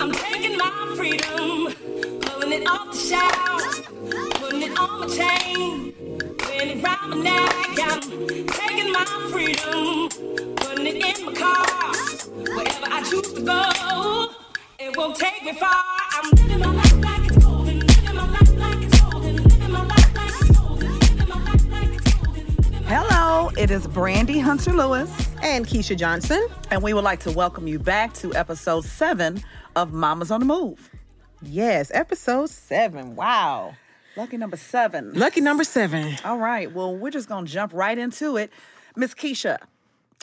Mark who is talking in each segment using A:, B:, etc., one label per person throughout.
A: I'm taking my freedom, pulling it off the shelf, putting it on my chain, wearing it round my neck. I'm taking my freedom, putting it in my car, wherever I choose to go. It won't take me far. I'm living my life like it's golden, living my life like it's golden, living my life like it's golden, living my life like it's golden.
B: Hello, it is Brandy Hunter Lewis,
C: and Keisha Johnson.
B: and we would like to welcome you back to episode seven of Mamas on the Move.
C: Yes, episode seven. Wow.
B: Lucky number seven.
C: Lucky number seven.
B: All right, well, we're just going to jump right into it. Miss Keisha,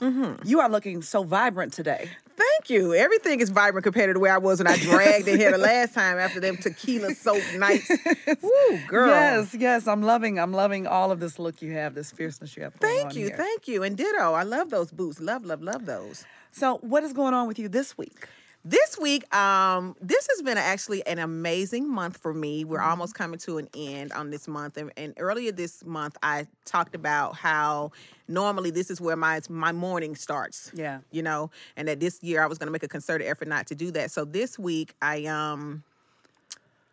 C: Mm-hmm.
B: you are looking so vibrant today.
C: Thank you. Everything is vibrant compared to the way I was when I dragged it here the last time after them tequila soap nights. Woo, girl.
B: Yes, yes, I'm loving, I'm loving all of this look you have, this fierceness you have.
C: Thank
B: on
C: you.
B: here.
C: Thank you. And ditto. I love those boots. Love, love, love those.
B: So, what is going on with you this week?
C: This week, um, this has been actually an amazing month for me.
B: Mm-hmm.
C: We're almost coming to an end on this month, and, and earlier this month, I talked about how normally this is where my my morning starts.
B: Yeah.
C: you know, and that this year I was going to make a concerted effort not to do that. So this week, I um,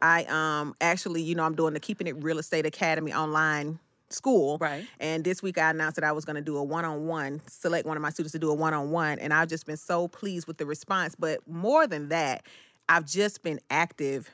C: I um actually, you know, I'm doing the Keeping It Real Estate Academy online school.
B: Right.
C: And this week I announced that I was going to do a one-on-one, select one of my students to do a one-on-one, and I've just been so pleased with the response, but more than that, I've just been active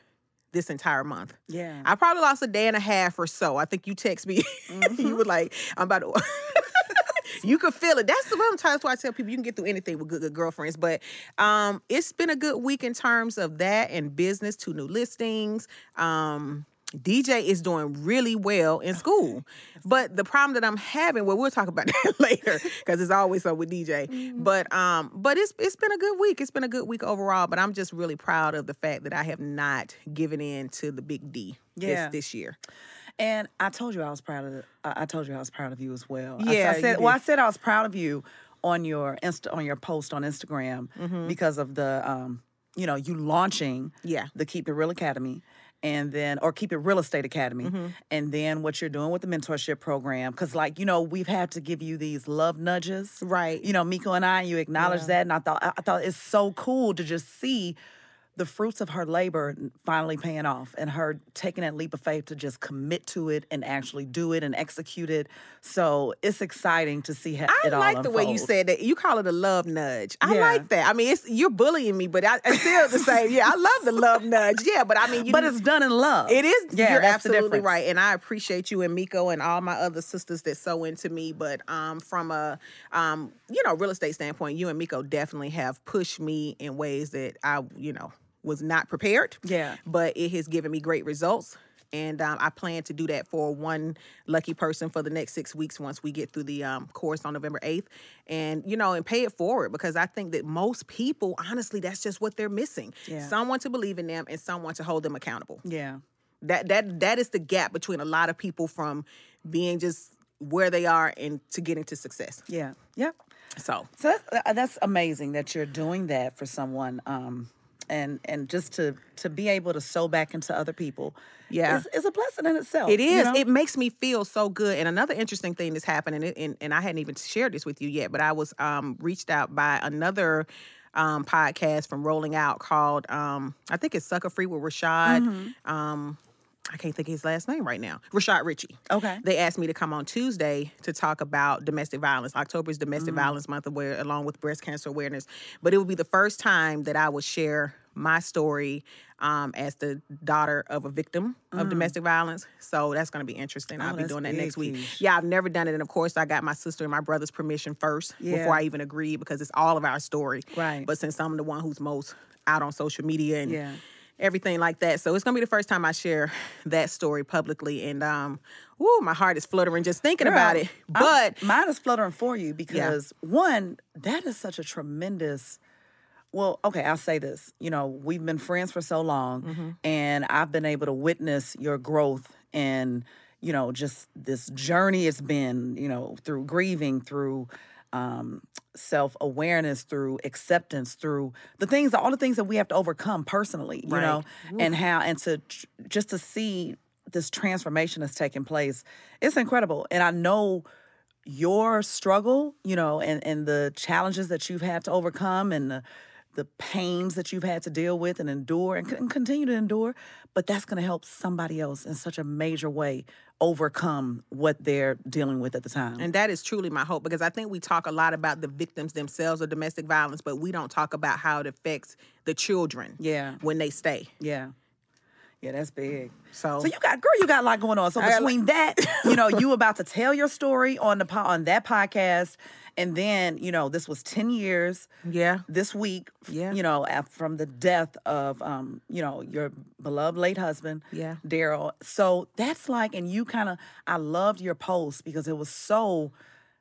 C: this entire month.
B: Yeah.
C: I probably lost a day and a half or so. I think you text me. you were like, I'm about to You could feel it. That's the sometimes why I tell people you can get through anything with good, good girlfriends. But um, it's been a good week in terms of that and business, two new listings. Um, DJ is doing really well in school. But the problem that I'm having, well, we'll talk about that later because it's always so with DJ. But um, but it's it's been a good week. It's been a good week overall. But I'm just really proud of the fact that I have not given in to the big D
B: Yeah.
C: this, this year.
B: And I told you I was proud of. The, I I told you I was proud of you as well. I-
C: Yeah,
B: I,
C: you
B: said. Well, I said I was proud of you on your Insta on your post on Instagram because of the um, you know, you launching
C: Yeah.
B: the Keep It Real Academy. And then, or Keep It Real Estate Academy, mm-hmm. and then what you're doing with the mentorship program, because like you know, we've had to give you these love nudges,
C: Right.
B: You know, Miko and I, you acknowledge
C: Yeah.
B: that, and I thought I thought it's so cool to just see the fruits of her labor finally paying off and her taking that leap of faith to just commit to it and actually do it and execute it. So it's exciting to see how
C: I
B: it all I
C: like the way you said that. You call it a love nudge. I
B: Yeah.
C: like that. I mean, it's you're bullying me, but I, I still the same. Yeah, I love the love nudge. Yeah, but I mean, you
B: But it's done in love.
C: It is.
B: Yeah,
C: you're absolutely right, and I appreciate you and Miko and all my other sisters that sew into me. But um, from a um, you know, real estate standpoint, you and Miko definitely have pushed me in ways that I, you know, was not prepared.
B: Yeah.
C: But it has given me great results. And um, I plan to do that for one lucky person for the next six weeks once we get through the um, course on November 8th. And, you know, and pay it forward because I think that most people, honestly, that's just what they're missing.
B: Yeah.
C: Someone to believe in them and someone to hold them accountable
B: Yeah.
C: that that that is the gap between a lot of people from being just where they are and to getting to success.
B: Yeah. Yep.
C: So
B: So that's, uh, that's amazing that you're doing that for someone. Um, and and just to to be able to sow back into other people,
C: Yeah.
B: is, is a blessing in itself.
C: it is you
B: know?
C: It makes me feel so good. And another interesting thing that's happening, and, and, and I hadn't even shared this with you yet, but I was um, reached out by another um, podcast from Rolling Out called um, I think it's Sucker Free with Rashad. Um, I can't think of his last name right now. Rashad Richey.
B: Okay.
C: They asked me to come on Tuesday to talk about domestic violence. October is
B: Mm.
C: Domestic Violence Month, aware, along with breast cancer awareness. But it would be the first time that I would share my story um, as the daughter of a victim of domestic violence. So that's going to be interesting. I'll be
B: Mm. Oh,
C: doing that next week. Yeah, I've never done it. And of course, I got my sister and my brother's permission first
B: Yeah.
C: before I even agreed because it's all of our story.
B: Right.
C: But since I'm the one who's most out on social media and
B: Yeah.
C: Everything like that. So it's gonna be the first time I share that story publicly. And um, woo, my heart is fluttering just thinking about
B: Girl,
C: it.
B: I'm-
C: But
B: mine is fluttering for you because one, that is such a tremendous. Well, okay, I'll say this. You know, we've been friends for so long,
C: Mm-hmm.
B: and I've been able to witness your growth and you know just this journey it's been. You know, through grieving, through um, self awareness, through acceptance, through the things, all the things that we have to overcome personally. You
C: Right.
B: know, and how and to just to see this transformation that's taking place, it's incredible. And I know your struggle, you know, and, and the challenges that you've had to overcome and the, the pains that you've had to deal with and endure and, and continue to endure, but that's going to help somebody else in such a major way overcome what they're dealing with at the time.
C: and that is truly my hope because I think we talk a lot about the victims themselves of domestic violence, but we don't talk about how it affects the children
B: yeah,
C: when they stay.
B: yeah. Yeah, that's big.
C: So,
B: So you got, girl, you got a lot going on. So
C: I got a
B: between that, you know, you about to tell your story on the po- on that podcast, and then you know, this was ten years.
C: yeah.
B: this week,
C: Yeah.
B: you know, af- from the death of, um, you know, your beloved late husband,
C: Yeah.
B: Daryl. So that's like, and you kind of, I loved your post because it was so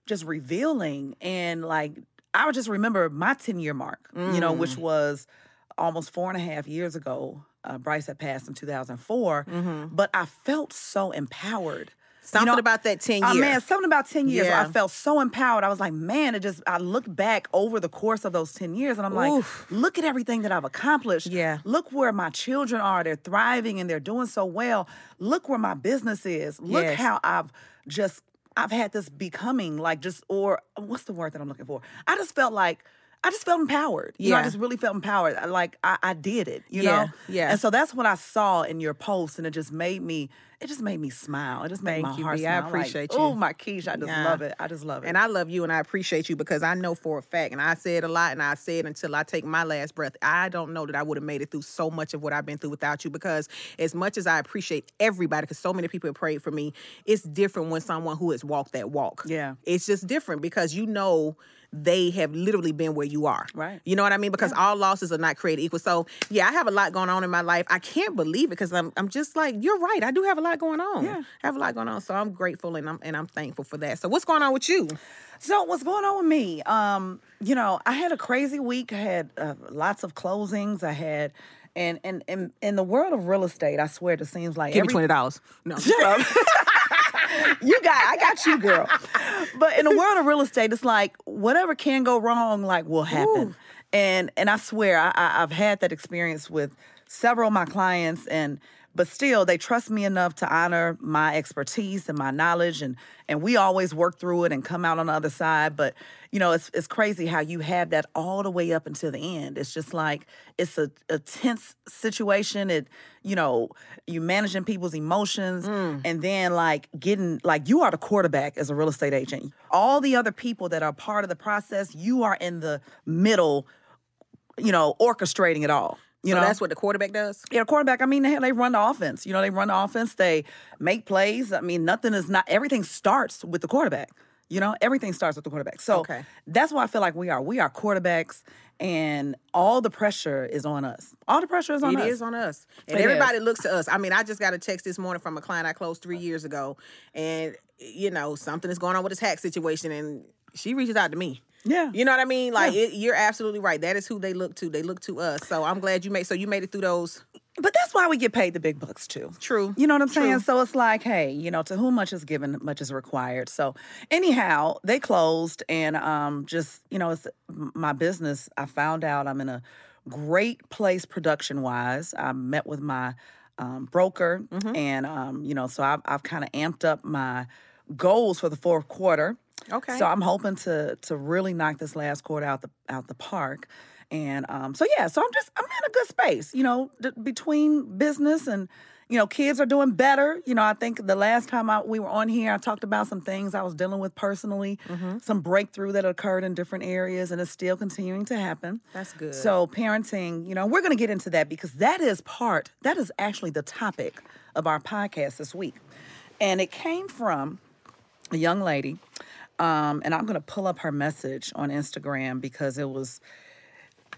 B: just revealing and like, I would just remember my ten year mark, you know,
C: Mm.
B: which was almost four and a half years ago. Uh, Bryce had passed in 2004, but I felt so empowered. You
C: Something
B: know,
C: about that 10 years.
B: Oh man, something about 10 years. where I felt so empowered. I was like, man, it just, I look back over the course of those 10 years and I'm like,
C: Oof.
B: look at everything that I've accomplished.
C: Yeah.
B: Look where my children are. They're thriving and they're doing so well. Look where my business is. Look
C: Yes.
B: how I've just, I've had this becoming like just, or what's the word that I'm looking for? I just felt like, I just felt empowered. You know, I just really felt empowered. I- Like I, I did it, you
C: Yeah,
B: know?
C: yeah.
B: And so that's what I saw in your post, and it just made me, it just made me smile. It just made
C: Thank
B: my
C: you,
B: heart
C: B. I
B: smile. Like,
C: appreciate you.
B: Oh, my Keisha, I just
C: Yeah.
B: love it. I just love it.
C: And I love you and I appreciate you because I know for a fact, and I say it a lot and I say it until I take my last breath. I don't know that I would have made it through so much of what I've been through without you because as much as I appreciate everybody, because so many people have prayed for me, it's different when someone who has walked that walk.
B: Yeah.
C: It's just different because you know they have literally been where you are.
B: Right.
C: You know what I mean? Because all losses are not created equal. So yeah, I have a lot going on in my life. I can't believe it because I'm I'm just like, you're right. I do have a lot going on.
B: Yeah.
C: I have a lot going on. So I'm grateful and I'm and I'm thankful for that. So what's going on with you?
B: So what's going on with me? Um, you know, I had a crazy week. I had uh, lots of closings. I had, and and and in the world of real estate, I swear it seems like
C: Give me
B: every-
C: twenty dollars. No.
B: you got, I got you, girl. But in the world of real estate, it's like whatever can go wrong, like will happen. And and I swear, I, I, I've had that experience with several of my clients, and but still, they trust me enough to honor my expertise and my knowledge, and and we always work through it and come out on the other side. But you know, it's it's crazy how you have that all the way up until the end. It's just like it's a, a tense situation. It you know, you managing people's emotions, mm. and then like getting like you are the quarterback as a real estate agent. All the other people that are part of the process, you are in the middle, you know, orchestrating it all. You
C: so
B: know,
C: that's what the quarterback does.
B: yeah, quarterback. I mean, they, they run the offense. You know, they run the offense. They make plays. I mean, nothing is not. Everything starts with the quarterback. You know, everything starts with the quarterback. So
C: Okay.
B: that's why I feel like we are. We are quarterbacks, and all the pressure is on us. All the pressure is on
C: It
B: us.
C: is on us. And
B: It
C: everybody
B: is.
C: looks to us. I mean, I just got a text this morning from a client I closed three years ago. And, you know, something is going on with his tax situation. And she reaches out to me.
B: Yeah.
C: You know what I mean? Like, it, you're absolutely right. That is who they look to. They look to us. So I'm glad you made, so you made it through those.
B: But that's why we get paid the big bucks too.
C: True.
B: You know what I'm saying? So it's like, hey, you know, to whom much is given, much is required. So anyhow, they closed and um just, you know, it's my business. I found out I'm in a great place production wise. I met with my um, broker
C: Mm-hmm.
B: and um, you know, so I've I've kind of amped up my goals for the fourth quarter.
C: Okay.
B: So I'm hoping to to really knock this last quarter out the out the park. And um, so yeah, so I'm just I'm in a good space, you know, d- between business and you know, kids are doing better. You know, I think the last time I, we were on here, I talked about some things I was dealing with personally,
C: Mm-hmm.
B: some breakthrough that occurred in different areas, and it's still continuing to happen.
C: That's good.
B: So, parenting, you know, we're going to get into that because that is part, that is actually the topic of our podcast this week. And it came from a young lady, um, and I'm going to pull up her message on Instagram because it was.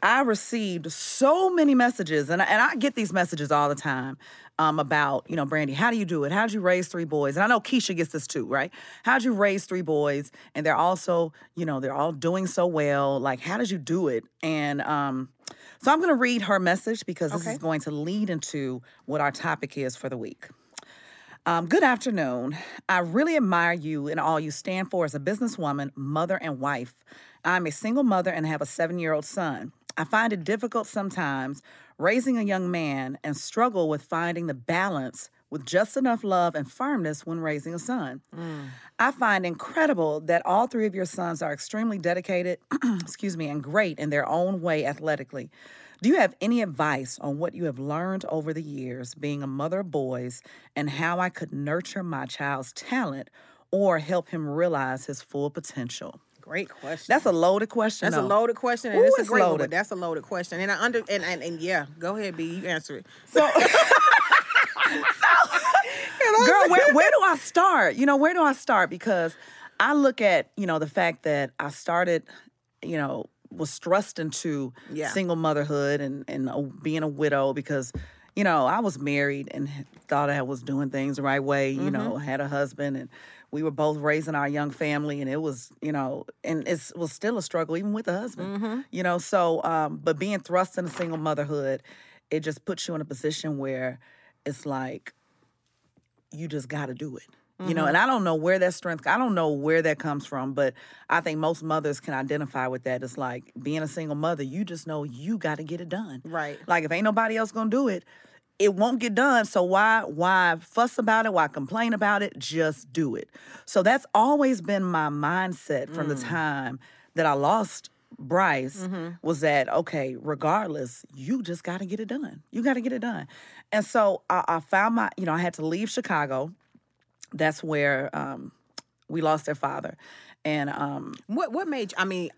B: I received so many messages, and I, and I get these messages all the time um, about, you know, Brandy, how do you do it? How did you raise three boys? And I know Keisha gets this too, right? How'd you raise three boys? And they're also, you know, they're all doing so well. Like, how did you do it? And um, so I'm going to read her message because this
C: Okay.
B: is going to lead into what our topic is for the week. Um, good afternoon. I really admire you and all you stand for as a businesswoman, mother, and wife. I'm a single mother and have a seven year old son. I find it difficult sometimes raising a young man and struggle with finding the balance with just enough love and firmness when raising a son. I find incredible that all three of your sons are extremely dedicated, excuse me, and great in their own way athletically. Do you have any advice on what you have learned over the years being a mother of boys and how I could nurture my child's talent or help him realize his full potential?
C: Great question.
B: That's a loaded question.
C: That's a loaded question, and
B: Ooh,
C: it's a great one.
B: loaded.
C: But that's a loaded question, and I under and, and and yeah, go ahead, B. You answer it.
B: So, girl, where, where do I start? You know, where do I start? Because I look at, you know, the fact that I started, you know, was thrust into
C: Yeah.
B: single motherhood and, and uh, being a widow because, you know, I was married and thought I was doing things the right way, you know, had a husband and we were both raising our young family and it was, you know, and it's, it was still a struggle even with a husband, you know, so, um, but being thrust into single motherhood, it just puts you in a position where it's like, you just got to do it. You know, mm-hmm. and I don't know where that strength, I don't know where that comes from, but I think most mothers can identify with that. It's like being a single mother, you just know you got to get it done.
C: Right.
B: Like if ain't nobody else going to do it, it won't get done. So why why fuss about it? Why complain about it? Just do it. So that's always been my mindset from the mm. time that I lost Bryce mm-hmm. was that okay, regardless, you just got to get it done. You got to get it done. And so I, I found my, you know, I had to leave Chicago. That's where um, we lost their father, and um,
C: What what made you, I mean,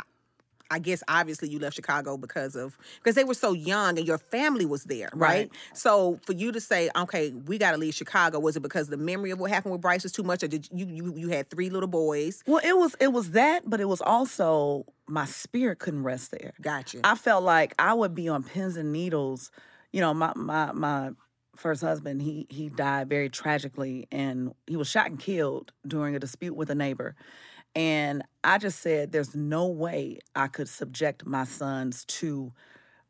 C: I guess obviously you left Chicago because of because they were so young and your family was there, right?
B: Right.
C: So for you to say, okay, we got to leave Chicago, was it because the memory of what happened with Bryce was too much, or did you you you had three little boys?
B: well, it was it was that, but it was also my spirit couldn't rest there.
C: Gotcha.
B: I felt like I would be on pins and needles. You know, my my my first husband, he he died very tragically and he was shot and killed during a dispute with a neighbor. And I just said there's no way I could subject my sons to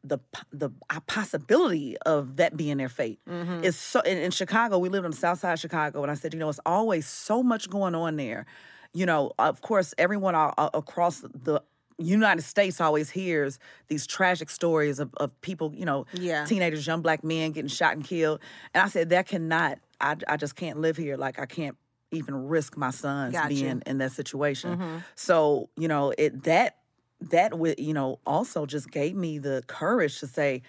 B: the the possibility of that being their fate. Mm-hmm. It's so in, in Chicago, we lived on the south side of Chicago, and I said, you know, it's always so much going on there. You know, of course, everyone a- a- across the United States always hears these tragic stories of, of people, you know,
C: Yeah.
B: teenagers, young black men getting shot and killed. And I said, that cannot, I, I just can't live here. Like, I can't even risk my sons
C: Gotcha.
B: being in that situation. Mm-hmm. So, you know, it that that would, you know, also just gave me the courage to say,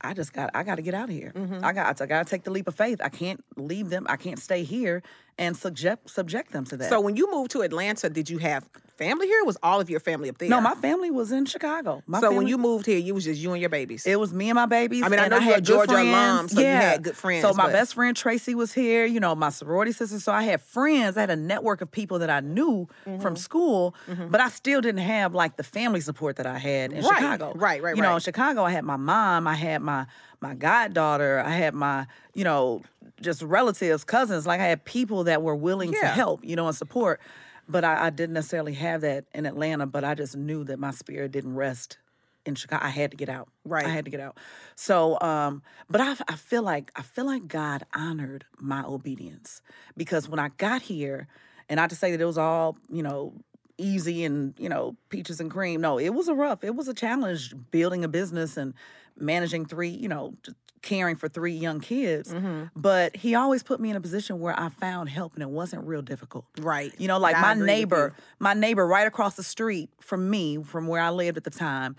B: I just got I got to get out of here. Mm-hmm. I got I got to take the leap of faith. I can't leave them. I can't stay here and subject subject them to that.
C: so when you moved to Atlanta, did you have family here? Was all of your family up there?
B: no, my family was in Chicago. My
C: so when you moved here, you was just you and your babies.
B: It was me and my babies.
C: I mean, I know a
B: had good
C: Georgia
B: friends.
C: alum, so you
B: yeah.
C: had good friends,
B: So my
C: but-
B: best friend Tracy was here. You know, my sorority sister. So I had friends. I had a network of people that I knew
C: Mm-hmm.
B: from school, but I still didn't have like the family support that I had in
C: Right,
B: Chicago.
C: right, right, right.
B: You know, in Chicago, I had my mom. I had my my goddaughter. I had my you know just relatives, cousins. Like I had people that were willing to help. You know, and support. But I, I didn't necessarily have that in Atlanta. But I just knew that my spirit didn't rest in Chicago. I had to get out.
C: Right.
B: I had to get out. So, um, but I, I feel like I feel like God honored my obedience because when I got here, and not to say that it was all you know easy and you know peaches and cream. No, it was a rough. It was a challenge building a business and managing three. You know. Caring for three young kids,
C: Mm-hmm.
B: but he always put me in a position where I found help and it wasn't real difficult.
C: Right.
B: You know, like
C: I
B: my neighbor, my neighbor right across the street from me, from where I lived at the time,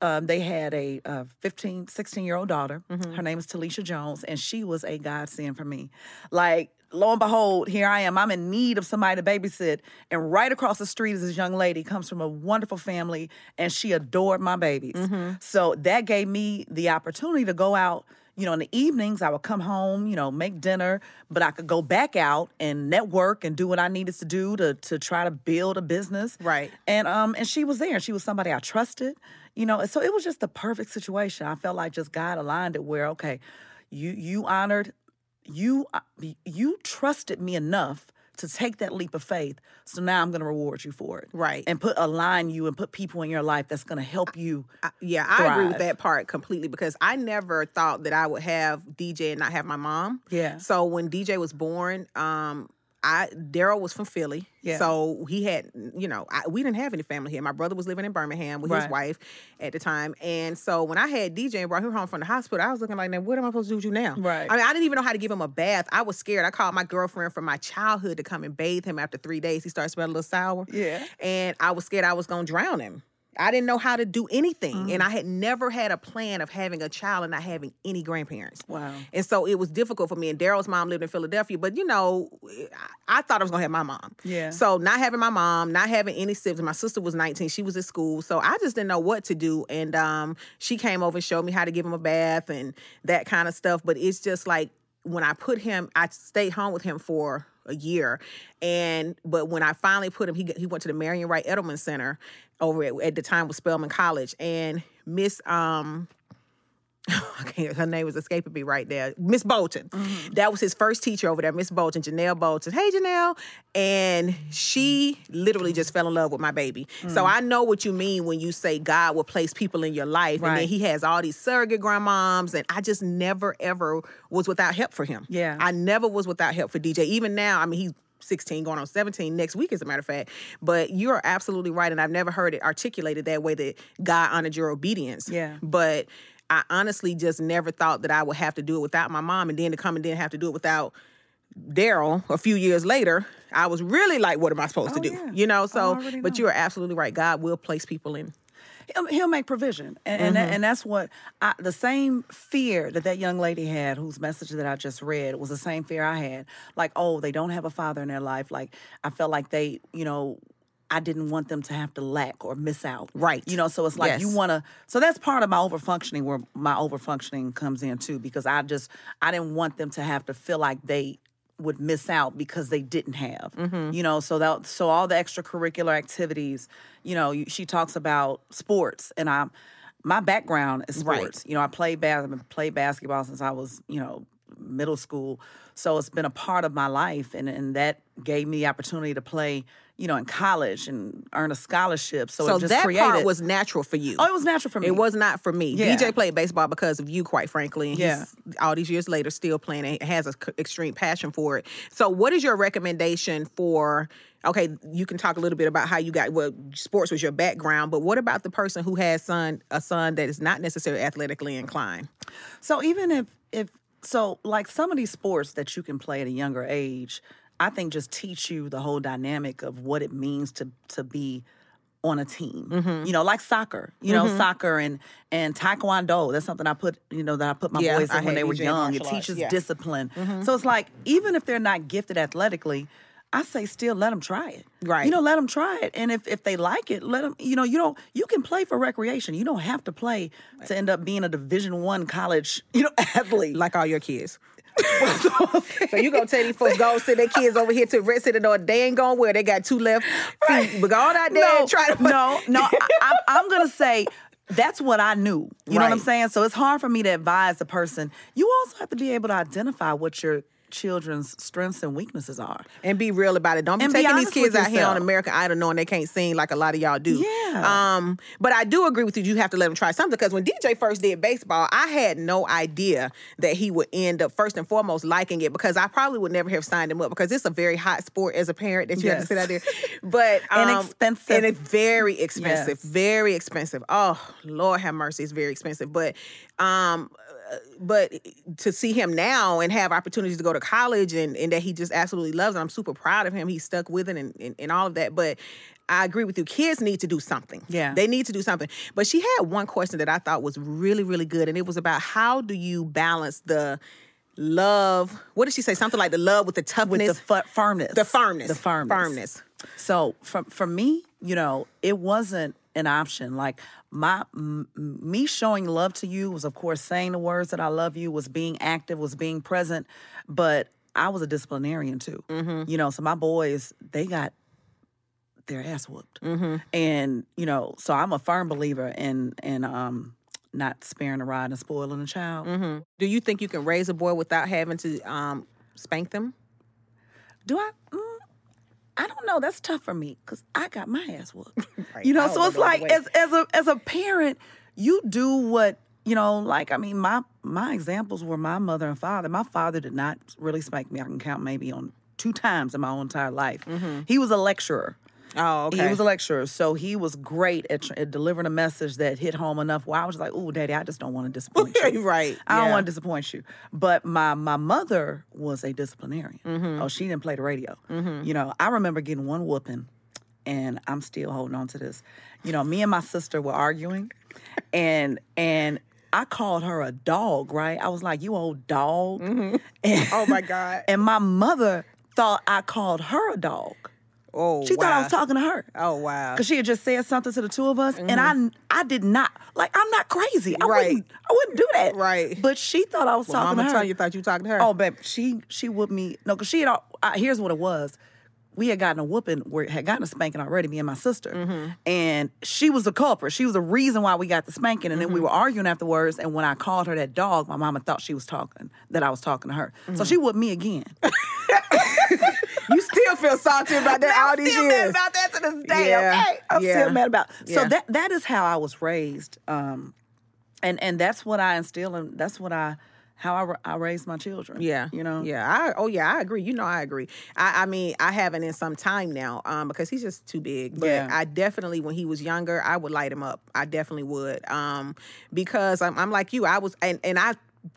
B: Um, they had a, uh 15, 16 year old daughter.
C: Mm-hmm.
B: Her name is Talisha Jones, and she was a godsend for me. Like, lo and behold, here I am. I'm in need of somebody to babysit. And right across the street is this young lady, comes from a wonderful family, and she adored my babies. So that gave me the opportunity to go out. You know, in the evenings, I would come home, you know, make dinner, but I could go back out and network and do what I needed to do to to try to build a business.
C: Right.
B: And um and she was there. She was somebody I trusted. You know, so it was just the perfect situation. I felt like just God aligned it where okay, you you honored you uh, you trusted me enough to take that leap of faith. So now I'm going to reward you for it.
C: Right.
B: And put align you and put people in your life that's going to help you.
C: I- yeah, I agree with that part completely because I never thought that I would have DJ and not have my mom.
B: Yeah.
C: So when DJ was born, um, I Daryl was from Philly.
B: Yeah.
C: So he had, you know, I, we didn't have any family here. My brother was living in Birmingham with his wife at the time, and so when I had DJ and brought him home from the hospital, I was looking like, now what am I supposed to do with you now?
B: Right.
C: I mean, I didn't even know how to give him a bath. I was scared. I called my girlfriend from my childhood to come and bathe him after three days. He started smelling a little sour.
B: Yeah.
C: And I was scared I was gonna drown him. I didn't know how to do anything. And I had never had a plan of having a child and not having any grandparents.
B: Wow.
C: And so it was difficult for me. And Daryl's mom lived in Philadelphia, but you know, I, I thought I was gonna have my mom.
B: Yeah.
C: So not having my mom, not having any siblings. My sister was 19, she was at school. So I just didn't know what to do. And um, she came over and showed me how to give him a bath and that kind of stuff. But it's just like when I put him, I stayed home with him for a year. And but when I finally put him, he he went to the Marian Wright Edelman Center over at, at the time was Spelman College. And Miss um I can't, her name was escaping me right there. Miss Bolton. That was his first teacher over there, Miss Bolton, Janelle Bolton. Hey, Janelle. And she literally just fell in love with my baby. So I know what you mean when you say God will place people in your life. And then he has all these surrogate grandmoms. And I just never, ever was without help for him.
B: Yeah.
C: I never was without help for DJ. Even now, I mean, he's 16 going on 17 next week as a matter of fact but you're absolutely right and i've never heard it articulated that way that god honored your obedience
B: Yeah.
C: but I honestly just never thought that I would have to do it without my mom, and then to come and then have to do it without Daryl a few years later. I was really like, what am I supposed to
B: Oh,
C: do?
B: yeah.
C: You know, so but you are absolutely right. God will place people in.
B: He'll, he'll make provision, and and, that- mm-hmm. and that's what I, the same fear that that young lady had, whose message that I just read, was the same fear I had. Like, oh, they don't have a father in their life. Like, I felt like they, you know. I didn't want them to have to lack or miss out.
C: Right.
B: You know, so it's like you want to. So that's part of my overfunctioning, where my overfunctioning comes in too, because I just I didn't want them to have to feel like they would miss out because they didn't have.
C: Mm-hmm.
B: You know, so that so all the extracurricular activities. You know, she talks about sports, and I, my background is
C: Right.
B: sports. You know, I played bas- played basketball since I was you know middle school, so it's been a part of my life, and and that gave me the opportunity to play. You know, in college and earn a scholarship. So,
C: So
B: it just
C: that
B: created.
C: part was natural for you.
B: oh, it was natural for me.
C: It was not for me.
B: Yeah.
C: DJ played baseball because of you, quite frankly. And
B: Yeah.
C: he's all these years later still playing and has an extreme passion for it. So, what is your recommendation for? Okay, you can talk a little bit about how you got well, sports was your background, but what about the person who has son a son that is not necessarily athletically inclined?
B: So even if if so like some of these sports that you can play at a younger age, I think just teach you the whole dynamic of what it means to to be on a team.
C: Mm-hmm.
B: You know, like soccer. You know, soccer and and taekwondo. That's something I put, you know, that I put my
C: Yeah,
B: boys
C: I
B: in when they were young. It teaches
C: yeah. Mm-hmm.
B: discipline. So it's like even if they're not gifted athletically, I say still let them try it.
C: Right.
B: You know, let them try it. And if, if they like it, let them, you know, you don't, you can play for recreation. You don't have to play to end up being a division one college, you know, athlete.
C: Like all your kids. so you gonna tell these folks go send their kids over here to Red the door. They ain't going where they got two left feet. But go on out there and try to
B: no, no. I, I'm, gonna say that's what I knew. You know what I'm saying? So it's hard for me to advise a person. You also have to be able to identify what your children's strengths and weaknesses are.
C: and be real about it. Don't be
B: And be
C: taking these kids out here on. American Idol knowing they can't sing like a lot of y'all do.
B: Yeah.
C: Um, but I do agree with you. You have to let them try something because when DJ first did baseball, I had no idea that he would end up first and foremost liking it because I probably would never have signed him up because it's a very hot sport as a parent that you have to sit out there. But um,
B: Inexpensive.
C: and it's very expensive,
B: Yes.
C: very expensive. Oh Lord have mercy, it's very expensive. But um, but to see him now and have opportunities to go to college and, and that he just absolutely loves it, I'm super proud of him. He stuck with it and, and, and all of that. But I agree with you. Kids need to do something.
B: Yeah.
C: They need to do something. But she had one question that I thought was really, really good. And it was about how do you balance the love? What did she say? Something like the love with the toughness.
B: with the fu- firmness.
C: The firmness.
B: The firmness.
C: Firmness.
B: So for for me, you know, it wasn't an option. Like my m- me showing love to you was, of course, saying the words that I love you, was being active, was being present. But I was a disciplinarian too. You know, so my boys they got their ass whooped, and you know, so I'm a firm believer in in um not sparing a rod and spoiling a child.
C: Do you think you can raise a boy without having to um, spank them?
B: Do I? Mm, I don't know. That's tough for me because I got my ass whooped.
C: Right.
B: You know, so it's like as as a as a parent, you do what you know. Like I mean, my my examples were my mother and father. My father did not really spank me. I can count maybe on two times in my entire life. He was a lecturer.
C: Oh, okay.
B: He was a lecturer, so he was great at, at delivering a message that hit home enough. Where I was like, "Oh, Daddy, I just don't want to disappoint you."
C: right.
B: I don't want to disappoint you. But my my mother was a disciplinarian.
C: Mm-hmm.
B: Oh, she didn't play the radio. You know, I remember getting one whooping, and I'm still holding on to this. You know, me and my sister were arguing, and and I called her a dog. Right? I was like, "You old dog." And,
C: Oh my God.
B: and my mother thought I called her a dog.
C: Oh,
B: She thought I was talking to her.
C: Oh wow.
B: Because she had just said something to the two of us, and I I did not like I'm not crazy. I
C: Right.
B: wouldn't I wouldn't do that.
C: Right.
B: But she thought I was
C: Well,
B: talking
C: Mama
B: to her.
C: tell you thought you talking to her.
B: Oh, babe, she she whooped me. No, because she had. al- I, here's what it was. We had gotten a whooping. We had gotten a spanking already. Me and my sister,
C: Mm-hmm.
B: and she was the culprit. She was the reason why we got the spanking. And then
C: Mm-hmm.
B: we were arguing afterwards. And when I called her that dog, my mama thought she was talking that I was talking to her.
C: Mm-hmm.
B: So she whooped me again.
C: still feel salty about that all
B: I'm
C: these
B: still
C: years.
B: mad about that to this day.
C: Yeah,
B: Okay, I'm
C: yeah,
B: still mad about. So
C: yeah.
B: that that is how I was raised, um, and and that's what I instill, and that's what I how I, I raised my children.
C: Yeah,
B: you know.
C: Yeah. I, oh yeah, I agree. You know, I agree. I, I mean, I haven't in some time now, um, because he's just too big. But
B: Yeah.
C: I definitely, when he was younger, I would light him up. I definitely would, um, because I'm, I'm like you. I was, and and I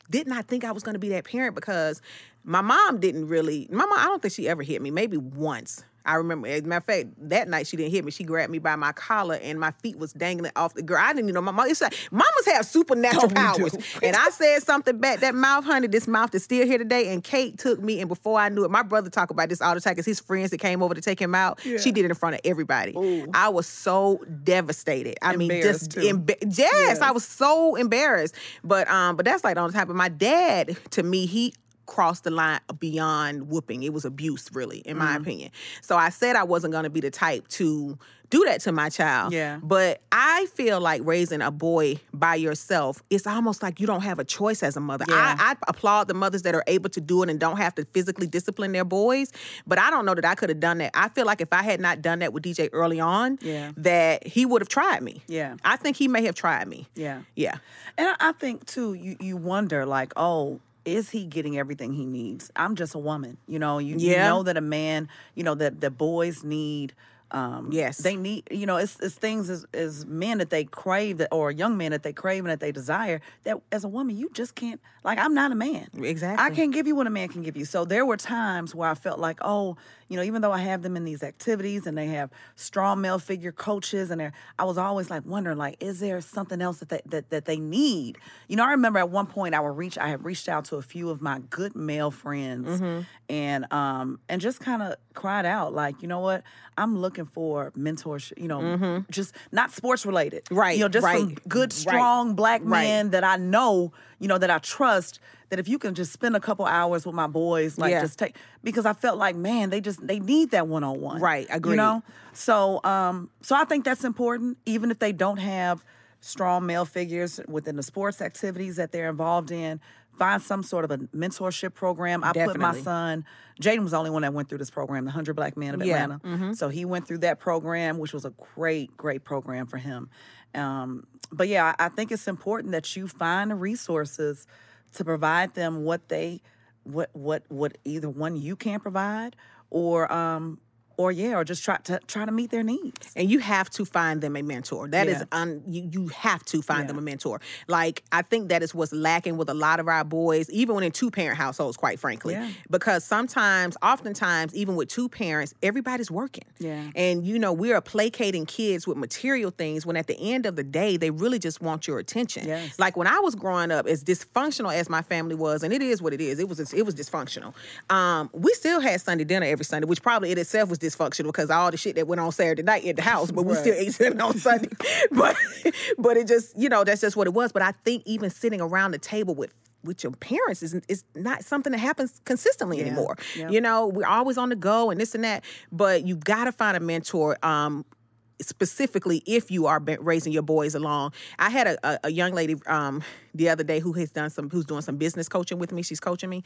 C: did not think I was going to be that parent because my mom didn't really. My mom, I don't think she ever hit me. Maybe once. I remember, as a matter of fact, that night she didn't hit me. She grabbed me by my collar and my feet was dangling off the girl. I didn't even know my mom. It's like mamas have supernatural
B: we
C: powers. and I said something back. That mouth, honey, this mouth is still here today. And Kate took me, and before I knew it, my brother talked about this all the time because his friends that came over to take him out, she did it in front of everybody. I was so devastated. I mean, just emba- yes, I was so embarrassed. But um, but that's like on top of my dad. To me, he crossed the line beyond whooping. It was abuse, really, in
B: Mm.
C: my opinion. So I said I wasn't going to be the type to do that to my child.
B: Yeah.
C: But I feel like raising a boy by yourself, it's almost like you don't have a choice as a mother.
B: Yeah.
C: I, I applaud the mothers that are able to do it and don't have to physically discipline their boys. But I don't know that I could have done that. I feel like if I had not done that with DJ early on,
B: Yeah.
C: that he would have tried me.
B: Yeah.
C: I think he may have tried me.
B: Yeah.
C: Yeah.
B: And I, I think too, you you wonder like, oh, is he getting everything he needs? I'm just a woman, you know. You, you know that a man, you know that the boys need. Um,
C: Yes.
B: they need. You know, it's it's things as as men that they crave that, or young men that they crave and that they desire. That as a woman, you just can't. Like, I'm not a man.
C: Exactly.
B: I can't give you what a man can give you. So there were times where I felt like, oh, you know, even though I have them in these activities and they have strong male figure coaches, and they're, I was always like wondering, like, is there something else that they, that that they need? You know, I remember at one point I would reach, I had reached out to a few of my good male friends,
C: Mm-hmm.
B: and um and just kind of cried out, like, you know what, I'm looking for mentorship. You know, just not sports related,
C: Mm-hmm. Right,
B: You know, just some
C: right,
B: good,
C: right,
B: strong black
C: right.
B: that I know, you know, that I trust, that if you can just spend a couple hours with my boys, like
C: Yeah.
B: just take because I felt like, man, they just they need that one on one.
C: Right,
B: I
C: agree.
B: You know? So um so I think that's important, even if they don't have strong male figures within the sports activities that they're involved in. Find some sort of a mentorship program. I put my son, Jaden was the only one that went through this program, the 100 Black Men of
C: Yeah, mm-hmm.
B: Atlanta. So he went through that program, which was a great, great program for him. Um, but yeah, I I think it's important that you find the resources to provide them what they, what what what either one you can provide, or um, or yeah, or just try to try to meet their needs.
C: and you have to find them a mentor. That is
B: Yeah.
C: un, you, you have to find
B: Yeah.
C: them a mentor. Like I think that is what's lacking with a lot of our boys, even when in two parent households, quite frankly.
B: Yeah.
C: Because sometimes, oftentimes, even with two parents, everybody's working.
B: Yeah.
C: And you know, we are placating kids with material things when at the end of the day, they really just want your attention.
B: Yes.
C: Like when I was growing up, as dysfunctional as my family was, and it is what it is, it was it was dysfunctional. Um, we still had Sunday dinner every Sunday, which probably in itself was dysfunctional because all the shit that went on Saturday night at the house, but we still ate dinner on Sunday. but but it just you know that's just what it was. But I think even sitting around the table with with your parents is is not something that happens consistently anymore.
B: Yeah.
C: You know, we're always on the go and this and that, but you've got to find a mentor. Um, specifically if you are raising your boys along. I had a, a, a young lady um, the other day who has done some who's doing some business coaching with me. She's coaching me,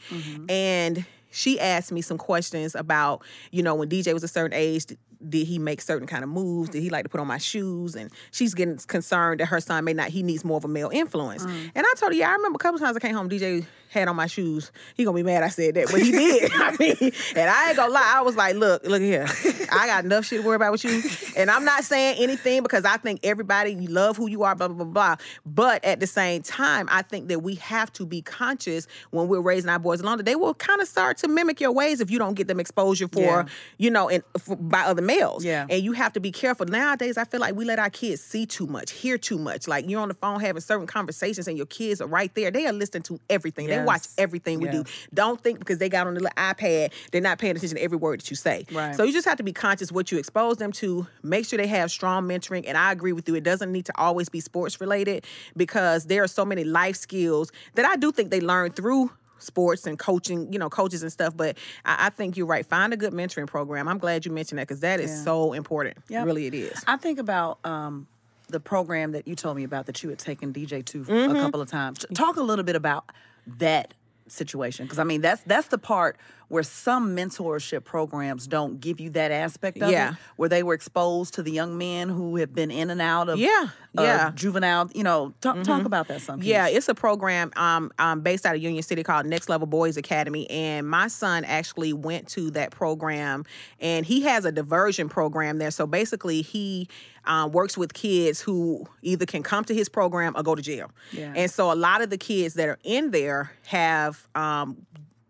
C: and she asked me some questions about you know when DJ was a certain age. Did he make certain kind of moves? Did he like to put on my shoes? And she's getting concerned that her son may not. He needs more of a male influence. Mm. And I told her, yeah, I remember a couple times I came home. DJ had on my shoes. He gonna be mad I said that, but he did. I mean, and I ain't gonna lie. I was like, look, look here. I got enough shit to worry about with you. And I'm not saying anything because I think everybody you love who you are, blah blah blah blah. But at the same time, I think that we have to be conscious when we're raising our boys along that they will kind of start to mimic your ways if you don't get them exposure for,
B: Yeah.
C: you know, and for, by other males.
B: Yeah.
C: And you have to be careful. Nowadays, I feel like we let our kids see too much, hear too much. Like you're on the phone having certain conversations and your kids are right there. They are listening to everything. They watch everything we do. Don't think because they got on the little iPad, they're not paying attention to every word that you say.
B: Right.
C: So you just have to be conscious what you expose them to. Make sure they have strong mentoring. And I agree with you. It doesn't need to always be sports related because there are so many life skills that I do think they learn through sports and coaching, you know, coaches and stuff. But I, I think you're right. Find a good mentoring program. I'm glad you mentioned that because that is
B: Yeah.
C: so important.
B: Yep.
C: Really, it is.
B: I think about um, the program that you told me about that you had taken DJ to
C: Mm-hmm.
B: a couple of times. Talk a little bit about that situation because I mean that's that's the part where some mentorship programs don't give you that aspect of
C: Yeah.
B: it, where they were exposed to the young men who have been in and out of
C: Yeah,
B: uh,
C: yeah. Mm-hmm.
B: juvenile. You know, talk talk about that some.
C: Yeah, it's a program um, um, based out of Union City called Next Level Boys Academy, and my son actually went to that program, and he has a diversion program there. So basically, he um, works with kids who either can come to his program or go to jail.
B: Yeah.
C: And so a lot of the kids that are in there have. Um,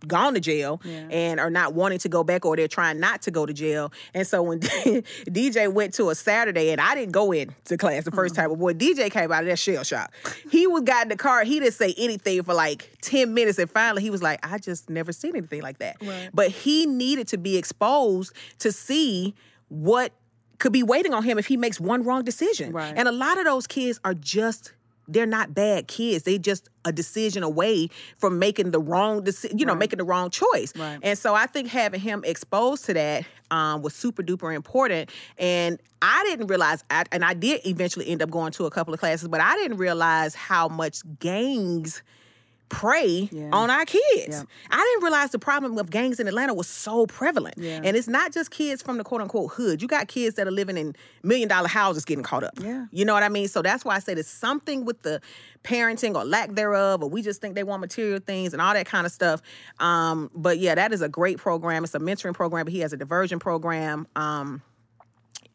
C: gone to jail
B: Yeah.
C: and are not wanting to go back or they're trying not to go to jail. And so when DJ went to a Saturday and I didn't go in to class the 1st
B: Mm-hmm.
C: time, but boy, DJ came out of that shell shock. He was got in the car, he didn't say anything for like 10 minutes and finally he was like, I just never seen anything like that.
B: Right.
C: But he needed to be exposed to see what could be waiting on him if he makes one wrong decision.
B: Right.
C: And a lot of those kids are just they're not bad kids. They just a decision away from making the wrong decision, you know, making the wrong choice.
B: Right.
C: And so I think having him exposed to that um, was super duper important. And I didn't realize, I, and I did eventually end up going to a couple of classes, but I didn't realize how much gangs prey
B: Yeah.
C: on our kids.
B: Yeah.
C: I didn't realize the problem of gangs in Atlanta was so prevalent.
B: Yeah.
C: And it's not just kids from the quote unquote hood. You got kids that are living in million dollar houses getting caught up.
B: Yeah.
C: You know what I mean? So that's why I said it's something with the parenting or lack thereof, or we just think they want material things and all that kind of stuff. Um, but yeah, that is a great program. It's a mentoring program, but he has a diversion program. Um,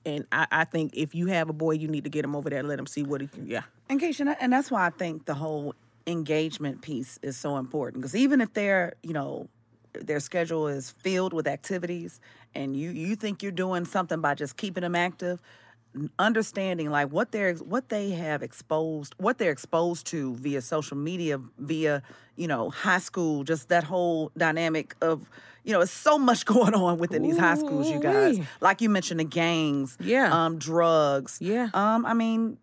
C: and I, I think if you have a boy, you need to get him over there, and let him see what he can. Yeah.
B: And Keisha, and I- and that's why I think the whole engagement piece is so important because even if they're, you know, their schedule is filled with activities and you you think you're doing something by just keeping them active, understanding like what they're what they have exposed, what they're exposed to via social media, via, you know, high school, just that whole dynamic of you know, it's so much going on within these high schools, you guys. Like you mentioned, the gangs,
C: Yeah.
B: um, drugs,
C: Yeah.
B: Um, I mean,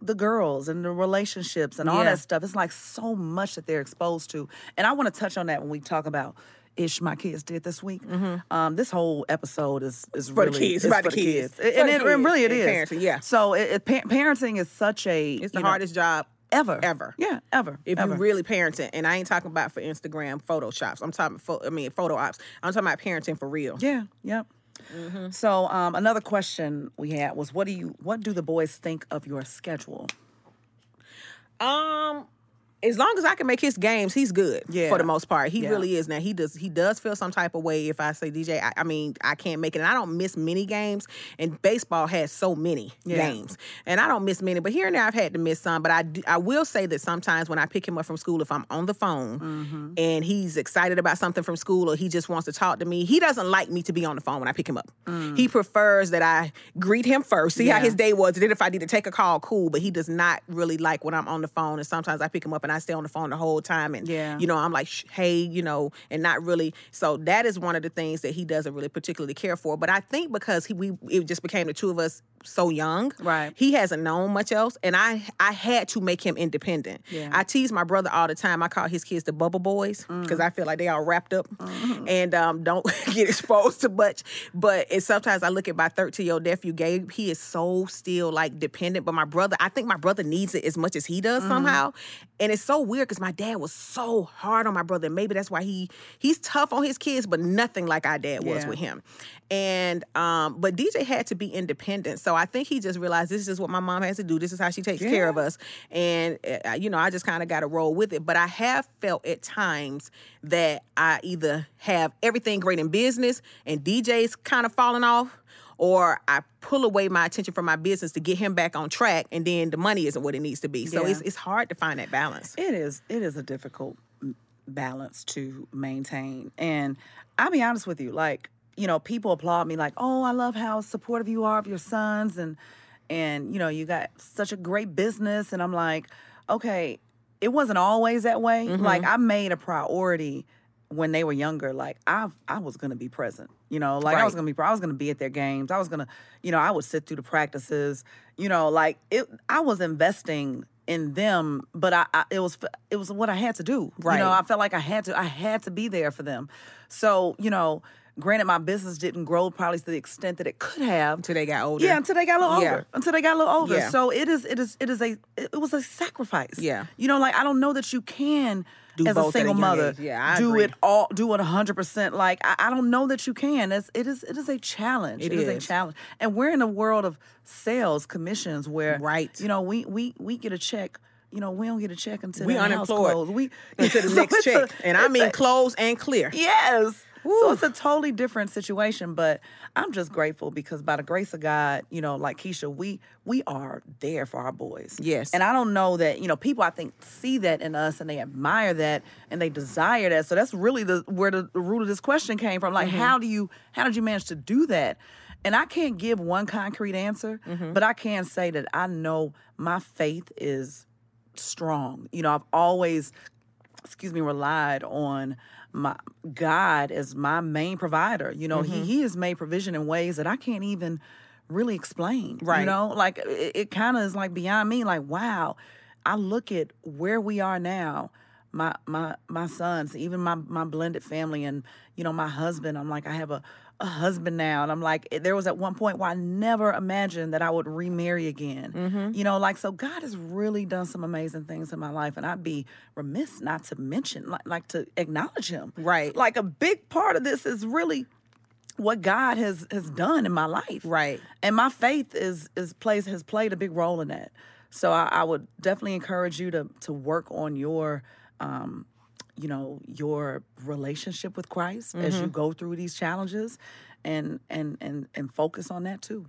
B: the girls and the relationships and all
C: Yeah.
B: that stuff. It's like so much that they're exposed to. And I want to touch on that when we talk about ish my kids did this week. Um, this whole episode is is
C: Mm-hmm. For the
B: really
C: kids,
B: it's
C: about
B: for
C: the
B: the
C: kids.
B: kids, and
C: the
B: it,
C: kids
B: really it
C: and
B: is.
C: parenting, yeah.
B: So it, it, pa- parenting is such a
C: It's the
B: you know,
C: hardest job
B: ever
C: ever.
B: Yeah, ever.
C: If
B: ever.
C: you really parenting, and I ain't talking about for Instagram photoshops. I'm talking, pho- I mean, photo ops. I'm talking about parenting for real.
B: Yeah, yep.
C: Mm-hmm.
B: So um, another question we had was, what do you, what do the boys think of your schedule?
C: Um, as long as I can make his games, he's good
B: Yeah.
C: for the most part. He
B: Yeah.
C: really is. Now he does he does feel some type of way if I say DJ. I, I mean I can't make it. And I don't miss many games, and baseball has so many
B: Yeah.
C: games, and I don't miss many. But here and there I've had to miss some. But I do, I will say that sometimes when I pick him up from school, if I'm on the phone
B: Mm-hmm.
C: and he's excited about something from school or he just wants to talk to me, he doesn't like me to be on the phone when I pick him up. He prefers that I greet him first, see how
B: Mm.
C: His day was, and then if I need to take a call, cool. But he does not really like when I'm on the phone. And sometimes I pick him up and I stay on the phone the whole time. And
B: Yeah.
C: you know, I'm like, hey, you know, and not really. So that is one of the things that he doesn't really particularly care for. But I think because he we it just became the two of us so young,
B: Right.
C: He hasn't known much else, and I I had to make him independent.
B: Yeah.
C: I tease my brother all the time. I call his kids the bubble boys
B: Mm.
C: because I feel like they all wrapped up
B: Mm-hmm.
C: and um, don't get exposed to much. But it's sometimes I look at my 13 year old nephew Gabe. He is so still like dependent. But my brother, I think my brother needs it as much as he does
B: Mm-hmm.
C: somehow. And it's so weird because my dad was so hard on my brother. Maybe that's why he he's tough on his kids, but nothing like our dad was
B: Yeah.
C: with him. And um, but DJ had to be independent. So I think he just realized this is what my mom has to do. This is how she takes care of us. And uh, you know, I just kind of got to roll with it. But I have felt at times that I either have everything great in business and DJ's kind of falling off. Or I pull away my attention from my business to get him back on track, and then the money isn't what it needs to be. So
B: Yeah.
C: it's it's hard to find that balance.
B: It is. It is a difficult balance to maintain. And I'll be honest with you, like, you know, people applaud me like, "Oh, I love how supportive you are of your sons and and you know, you got such a great business." And I'm like, "Okay, it wasn't always that way. Mm-hmm. Like I made a priority when they were younger, like I I was gonna be present. You know, like I was gonna be I was gonna be at their games. I was gonna, you know, I would sit through the practices. You know, like it I was investing in them, but I, I it was it was what I had to do. Right. You
C: Right.
B: know, I felt like I had to I had to be there for them. So, you know, granted my business didn't grow probably to the extent that it could have.
C: Until they got older.
B: Yeah, until they got a little
C: Yeah.
B: older. Until they got a little older.
C: Yeah.
B: So it is it is it is a it was a sacrifice.
C: Yeah.
B: You know, like I don't know that you can
C: Do
B: as a single mother
C: age. Yeah, I
B: do
C: agree.
B: it all do it hundred percent. Like I, I don't know that you can. It's, it is it is a challenge.
C: It
B: it is.
C: is.
B: a challenge. And we're in a world of sales commissions where
C: Right.
B: you know we we we get a check. You know, we don't get a check until
C: We
B: the house
C: unemployed
B: closed. We
C: Until the
B: so
C: next
B: it's a-
C: check. and I mean
B: a-
C: close and clear.
B: Yes. So it's a totally different situation, but I'm just grateful because by the grace of God, you know, like Keisha, we we are there for our boys.
C: Yes.
B: And I don't know that, you know, people I think see that in us and they admire that and they desire that. So that's really the where the, the root of this question came from. Like mm-hmm. how do you how did you manage to do that? And I can't give one concrete answer, mm-hmm. but I can say that I know my faith is strong. You know, I've always excuse me, relied on my God is my main provider. You know,
C: Mm-hmm.
B: he he has made provision in ways that I can't even really explain.
C: Right.
B: You know, like it, it kind of is like beyond me. Like, wow, I look at where we are now. My my my sons, even my my blended family, and you know my husband. I'm like I have a a husband now, and I'm like there was at one point where I never imagined that I would remarry again.
C: Mm-hmm.
B: You know, like so God has really done some amazing things in my life, and I'd be remiss not to mention, like, like to acknowledge Him.
C: Right.
B: Like a big part of this is really what God has has done in my life.
C: Right.
B: And my faith is is plays has played a big role in that. So I, I would definitely encourage you to to work on your um, you know, your relationship with Christ as
C: Mm-hmm.
B: you go through these challenges and and and and focus on that too.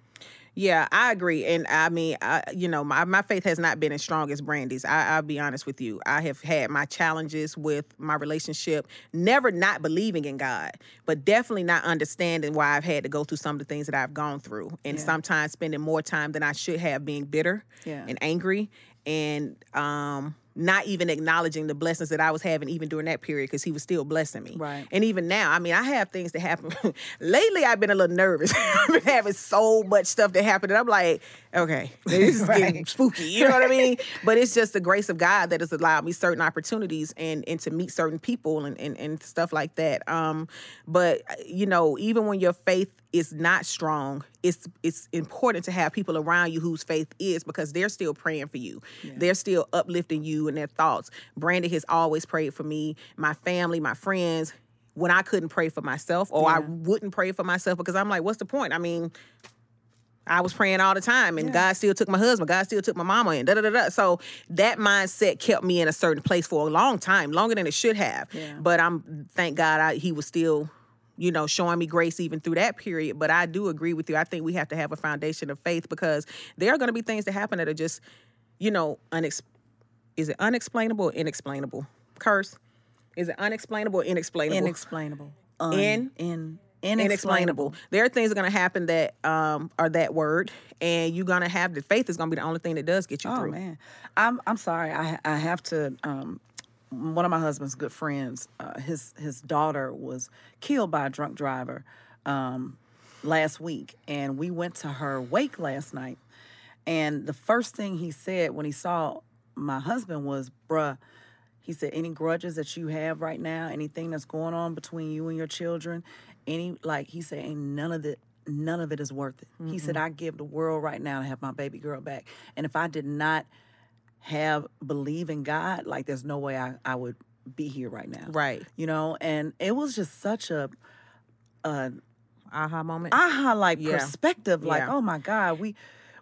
C: Yeah, I agree, and I mean, I, you know, my, my faith has not been as strong as Brandy's. I, I'll be honest with you. I have had my challenges with my relationship, never not believing in God, but definitely not understanding why I've had to go through some of the things that I've gone through, and
B: Yeah.
C: sometimes spending more time than I should have being bitter
B: Yeah.
C: and angry, and um, not even acknowledging the blessings that I was having even during that period because He was still blessing me.
B: Right.
C: And even now, I mean, I have things that happen. Lately, I've been a little nervous. I've been having so much stuff that happened, and I'm like, okay, this is getting spooky. You know what I mean? But it's just the grace of God that has allowed me certain opportunities and and to meet certain people and and, and stuff like that. Um, but you know, even when your faith is not strong, it's it's important to have people around you whose faith is because they're still praying for you. They're still uplifting you and their thoughts. Brandon has always prayed for me, my family, my friends. When I couldn't pray for myself, or I wouldn't pray for myself because I'm like, what's the point? I mean, I was praying all the time, and God still took my husband. God still took my mama, and da da da da. So that mindset kept me in a certain place for a long time, longer than it should have.
B: Yeah.
C: But I'm thank God I, He was still, you know, showing me grace even through that period. But I do agree with you. I think we have to have a foundation of faith because there are going to be things that happen that are just, you know, unex. Is it unexplainable or inexplainable? Curse. Is it unexplainable or inexplainable?
B: Inexplainable. Un,
C: In-
B: in
C: inexplainable. There are things that are going to happen that um, are that word, and you're going to have the faith is going to be the only thing that does get you
B: Oh
C: through.
B: man, I'm I'm sorry. I I have to. Um, one of my husband's good friends, uh, his his daughter was killed by a drunk driver um, last week, and we went to her wake last night. And the first thing he said when he saw my husband was, "Bruh," he said, "Any grudges that you have right now, anything that's going on between you and your children, any like," he said, "Ain't none of it." None of it is worth it. He said, I give the world right now to have my baby girl back. And if I did not have believe in God, like there's no way I, I would be here right now.
C: Right.
B: You know, and it was just such a
C: Aha moment.
B: aha like
C: Yeah.
B: perspective. Like,
C: Yeah.
B: oh my God, we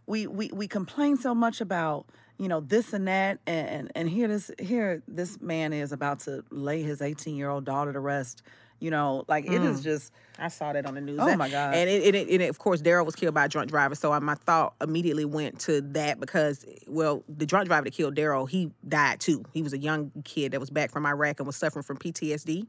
B: we we we complain so much about, you know, this and that and and, and here this here this man is about to lay his 18 year old daughter to rest. You know, like it is just
C: I saw that on the news.
B: Oh,
C: That-
B: my God.
C: And it, it, it, of course, Daryl was killed by a drunk driver. So I, my thought immediately went to that because, well, the drunk driver that killed Daryl, he died too. He was a young kid that was back from Iraq and was suffering from PTSD,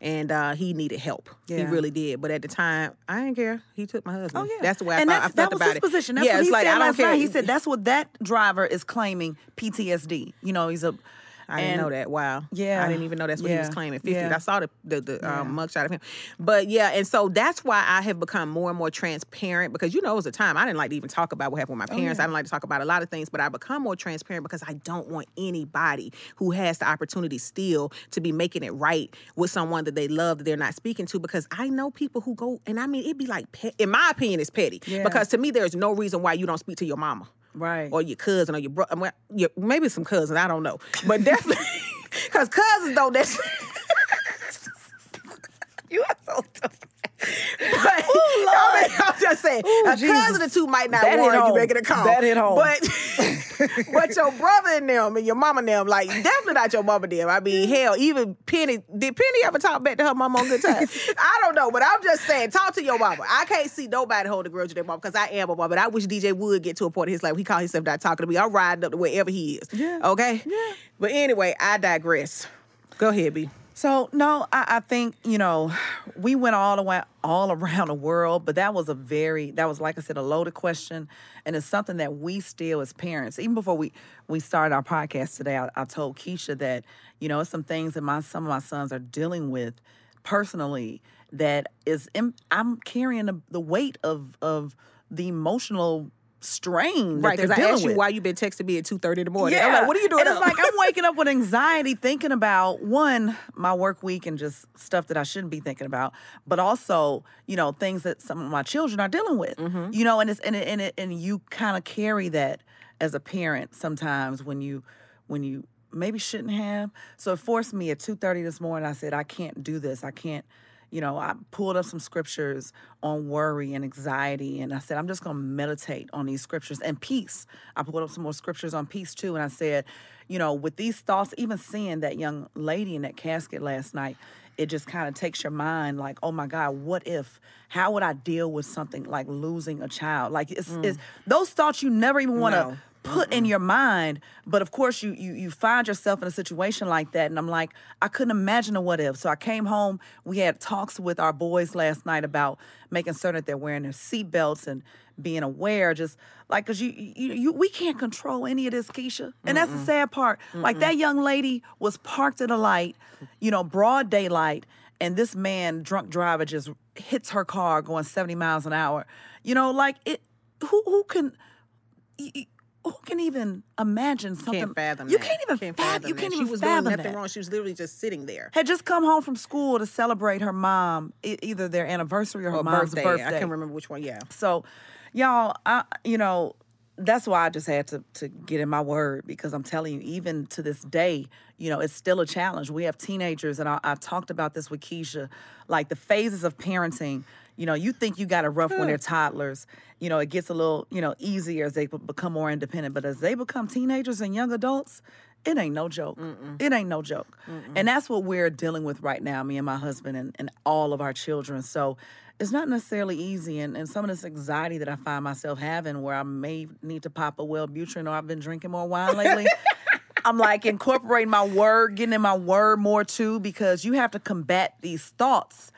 C: and uh, he needed help. He
B: Mm.
C: Really did. But at the time, I didn't care. He took my husband.
B: Oh yeah,
C: that's the way I
B: and
C: thought.
B: that's,
C: I felt
B: that was
C: about
B: his
C: it.
B: position. That's
C: yeah,
B: what
C: it's
B: he
C: like
B: said
C: I don't
B: last
C: care.
B: night. He said that's what that driver is claiming PTSD. You know, he's a.
C: I didn't know that. Wow.
B: Yeah.
C: I didn't even know that's what he was claiming. 50.
B: Yeah.
C: I saw the the, the um, mugshot of him. But yeah, and so that's why I have become more and more transparent because you know it was a time I didn't like to even talk about what happened with my parents. I didn't like to talk about a lot of things, but I become more transparent because I don't want anybody who has the opportunity still to be making it right with someone that they love that they're not speaking to because I know people who go and I mean it'd be like pe- in my opinion it's petty
B: Yeah.
C: because to me there's no reason why you don't speak to your mama
B: Right.
C: or your cousin or your brother. Well, maybe some cousins. I don't know, but definitely because cousins don't. You are so. But I mean, I'm just saying, a cousin or two might not
B: That
C: warrant you making a call.
B: That hit home.
C: But but your brother and them and your mama and them, like definitely not your mama and them. I mean, hell, even Penny. Did Penny ever talk back to her mama on good times? I don't know, but I'm just saying, talk to your mama. I can't see nobody hold a grudge to their mama because I am a mama. But I wish DJ would get to a point of his life. He call himself not talking to me. I'm riding up to wherever he is.
B: Yeah.
C: Okay. Yeah. But anyway, I digress. Go ahead, B.
B: So no, I, I think you know we went all the way all around the world, but that was a very that was like I said a loaded question, and it's something that we still as parents, even before we we started our podcast today, I, I told Keisha that you know some things that my some of my sons are dealing with personally that is im- I'm carrying the, the weight of of the emotional strain that
C: Right,
B: they're
C: because I asked you why you've been texting me at two thirty in the morning. I'm like, what are you doing?
B: And it's like I'm waking up with anxiety thinking about one, my work week and just stuff that I shouldn't be thinking about, but also, you know, things that some of my children are dealing with.
C: Mm-hmm.
B: You know, and it's and it, and, it, and you kind of carry that as a parent sometimes when you when you maybe shouldn't have. So it forced me at 2:30 this morning. I said, I can't do this. I can't you know, I pulled up some scriptures on worry and anxiety, and I said, I'm just going to meditate on these scriptures and peace. I pulled up some more scriptures on peace too, and I said, you know, with these thoughts, even seeing that young lady in that casket last night, it just kind of takes your mind like, oh my God, what if? How would I deal with something like losing a child? Like, it's, it's mm. those thoughts you never even want to
C: No.
B: Put in mm-hmm. your mind but of course you, you you find yourself in a situation like that and i'm like i couldn't imagine a what if. So i came home we had talks with our boys last night about making certain that they're wearing their seatbelts and being aware just like because you, you you we can't control any of this keisha. And that's the sad part. Like that young lady was parked at a light you know broad daylight and this man drunk driver just hits her car going 70 miles an hour. You know like it who who can who can even imagine something?
C: can't fathom.
B: You
C: that.
B: can't even fathom. You can't
C: she
B: even
C: was
B: fathom
C: doing nothing
B: that.
C: wrong. She was literally just sitting there.
B: Had just come home from school to celebrate her mom, e- either their anniversary or her
C: Or
B: mom's
C: birthday.
B: birthday.
C: I can't remember which one. Yeah.
B: So, y'all, I you know, that's why I just had to to get in my word because I'm telling you, even to this day, you know, it's still a challenge. We have teenagers, and I, I talked about this with Keisha, like the phases of parenting. You know, you think you got a rough when they're toddlers. You know, it gets a little, you know, easier as they become more independent. But as they become teenagers and young adults, it ain't no joke. It ain't no joke. And that's what we're dealing with right now, me and my husband and, and all of our children. So it's not necessarily easy. And, and some of this anxiety that I find myself having where I may need to pop a Wellbutrin or I've been drinking more wine lately. I'm like incorporating my word, getting in my word more too, because you have to combat these thoughts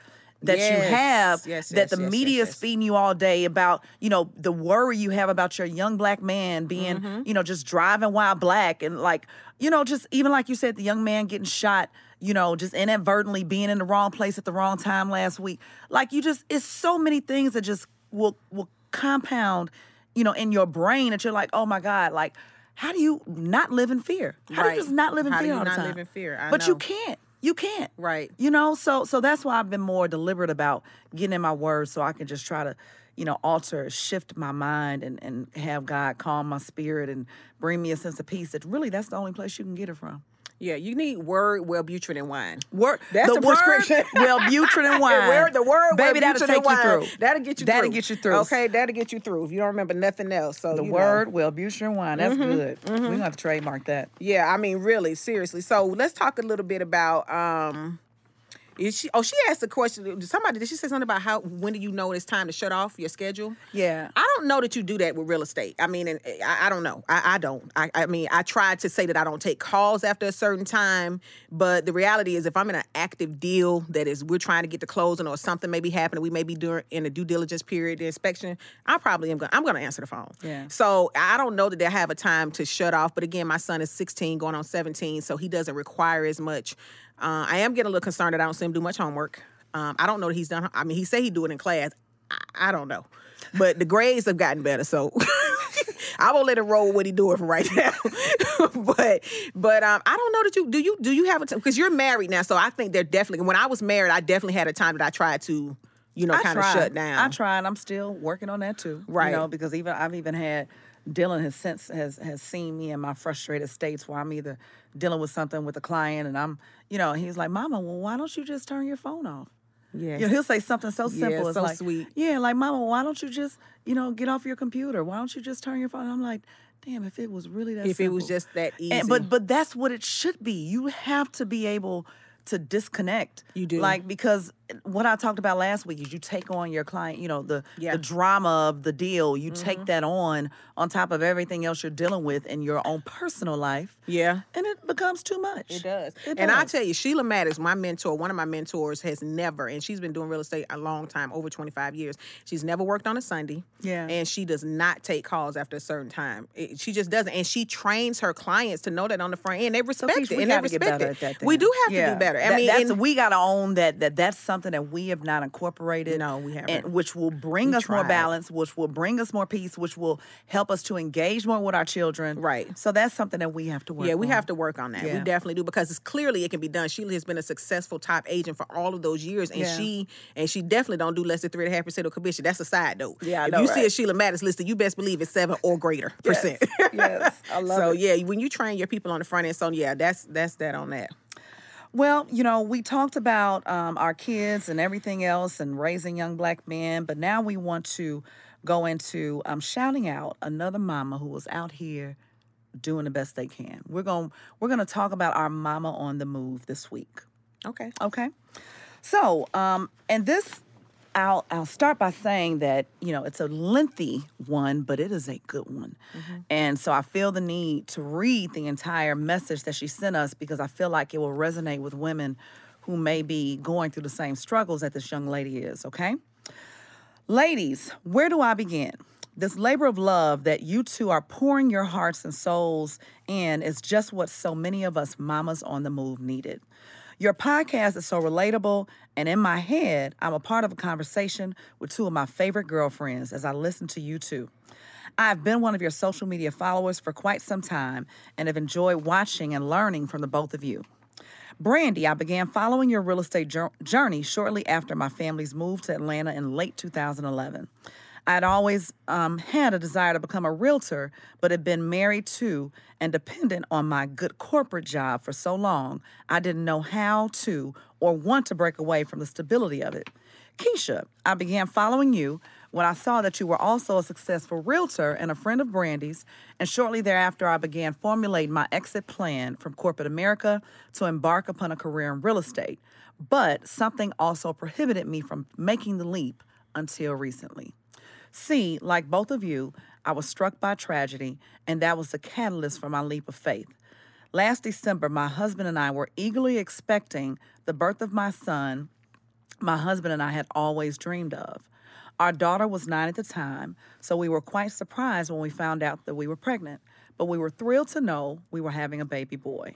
B: that you have
C: yes,
B: that
C: yes,
B: the
C: yes, yes,
B: media is
C: yes.
B: feeding you all day about, you know, the worry you have about your young black man being,
C: Mm-hmm.
B: you know, just driving while black and like, you know, just even like you said, the young man getting shot, you know, just inadvertently being in the wrong place at the wrong time last week. Like you just, it's so many things that just will will compound, you know, in your brain that you're like, oh my God, like, how do you not live in fear? How do you just not live in
C: How do
B: fear
C: you
B: all the time?
C: live in fear? I
B: but you can't. You can't.
C: Right.
B: You know, so so that's why I've been more deliberate about getting in my words so I can just try to, you know, alter, shift my mind and, and have God calm my spirit and bring me a sense of peace. That really that's the only place you can get it from.
C: Yeah, you need word, Wellbutrin, and wine.
B: Word,
C: That's
B: the
C: the
B: word,
C: prescription.
B: Wellbutrin and wine.
C: word, the word,
B: baby, that'll
C: Wellbutrin
B: take
C: and
B: you through.
C: That'll get you
B: That'll
C: through.
B: get you through.
C: Okay, that'll get you through if you don't remember nothing else. So
B: The
C: you know.
B: word, Wellbutrin and wine. That's
C: Mm-hmm,
B: good. We're gonna have to trademark that.
C: Yeah, I mean, really, seriously. So let's talk a little bit about. um is she? Oh, she asked a question. Somebody did she say something about how? When do you know it's time to shut off your schedule?
B: Yeah.
C: I don't know that you do that with real estate. I mean, and eh, I, I don't know. I, I don't. I, I mean, I try to say that I don't take calls after a certain time, but the reality is, if I'm in an active deal that is we're trying to get to closing or something maybe happening, we may be doing in a due diligence period, the inspection. I probably am going. I'm going to answer the phone.
B: Yeah.
C: So I don't know that they have a time to shut off. But again, my son is 16, going on 17, so he doesn't require as much. Uh, I am getting a little concerned that I don't see him do much homework. Um, I don't know that he's done. I mean, he said he'd do it in class. I, I don't know, but the grades have gotten better. So I won't let it roll with what he doing for right now. but but um, I don't know that you do you do you have a time because you're married now. So I think they're definitely. When I was married, I definitely had a time that I tried to, you know, kind of shut down.
B: I tried. I'm still working on that too.
C: Right.
B: You know, because even I've even had Dylan has since has has seen me in my frustrated states where I'm either dealing with something with a client and I'm, you know, he's like, Mama, well, why don't you just turn your phone off?
C: Yeah.
B: You know, he'll say something so
C: Yeah,
B: simple. it's
C: so
B: like,
C: sweet.
B: Yeah, like, Mama, why don't you just, you know, get off your computer? Why don't you just turn your phone? And I'm like, damn, if it was really that
C: If it was just that easy.
B: And, but but that's what it should be. You have to be able to disconnect.
C: You do.
B: Like because what I talked about last week is you take on your client, you know, the
C: Yeah.
B: the drama of the deal. You
C: Mm-hmm.
B: take that on on top of everything else you're dealing with in your own personal life.
C: yeah.
B: And it becomes too much.
C: It does.
B: It
C: and I tell you, Sheila Maddox, my mentor, one of my mentors, has never, and she's been doing real estate a long time, over 25 years. She's never worked on a Sunday.
B: Yeah.
C: And she does not take calls after a certain time. It- she just doesn't. And she trains her clients to know that on the front end. They respect
B: Keisha,
C: it.
B: we
C: and they respect it. We do have
B: Yeah.
C: to do better. I
B: That-
C: mean,
B: that's,
C: and-
B: we got to own that that that's something that we have not incorporated.
C: No, we haven't.
B: And which will bring
C: We
B: us more balance, which will bring us more peace, which will help us to engage more with our children.
C: Right.
B: So that's something that we have to work.
C: Yeah, we
B: on.
C: have to work on that. We definitely do because it's clearly it can be done. Sheila has been a successful top agent for all of those years, and
B: Yeah.
C: she and she definitely don't do less than three and a half percent of commission. That's a side note.
B: Yeah, I
C: if
B: know,
C: you see a
B: right?
C: Sheila Mattis listed, you best believe it's seven or greater percent.
B: yes, I love
C: so
B: it.
C: yeah, when you train your people on the front end, so yeah, that's that's that on that.
B: Well, you know, we talked about um, our kids and everything else and raising young black men, but now we want to go into um, shouting out another mama who was out here doing the best they can. We're going we're going to talk about our mama on the move this week.
C: Okay.
B: Okay. So, um, and this, I'll I'll start by saying that you know it's a lengthy one, but it is a good one, mm-hmm. and so I feel the need to read the entire message that she sent us because I feel like it will resonate with women who may be going through the same struggles that this young lady is. Okay. Ladies, where do I begin? This labor of love that you two are pouring your hearts and souls in is just what so many of us mamas on the move needed. Your podcast is so relatable, and in my head, I'm a part of a conversation with two of my favorite girlfriends as I listen to you two. I've been one of your social media followers for quite some time and have enjoyed watching and learning from the both of you. Brandy, I began following your real estate journey shortly after my family's move to Atlanta in late 2011. I'd always um, had a desire to become a realtor, but had been married to and dependent on my good corporate job for so long, I didn't know how to or want to break away from the stability of it. Keisha, I began following you when I saw that you were also a successful realtor and a friend of Brandy's, and shortly thereafter, I began formulating my exit plan from corporate America to embark upon a career in real estate. But something also prohibited me from making the leap until recently. See, like both of you, I was struck by tragedy, and that was the catalyst for my leap of faith. Last December, my husband and I were eagerly expecting the birth of my son, my husband and I had always dreamed of. Our daughter was nine at the time, so we were quite surprised when we found out that we were pregnant, but we were thrilled to know we were having a baby boy.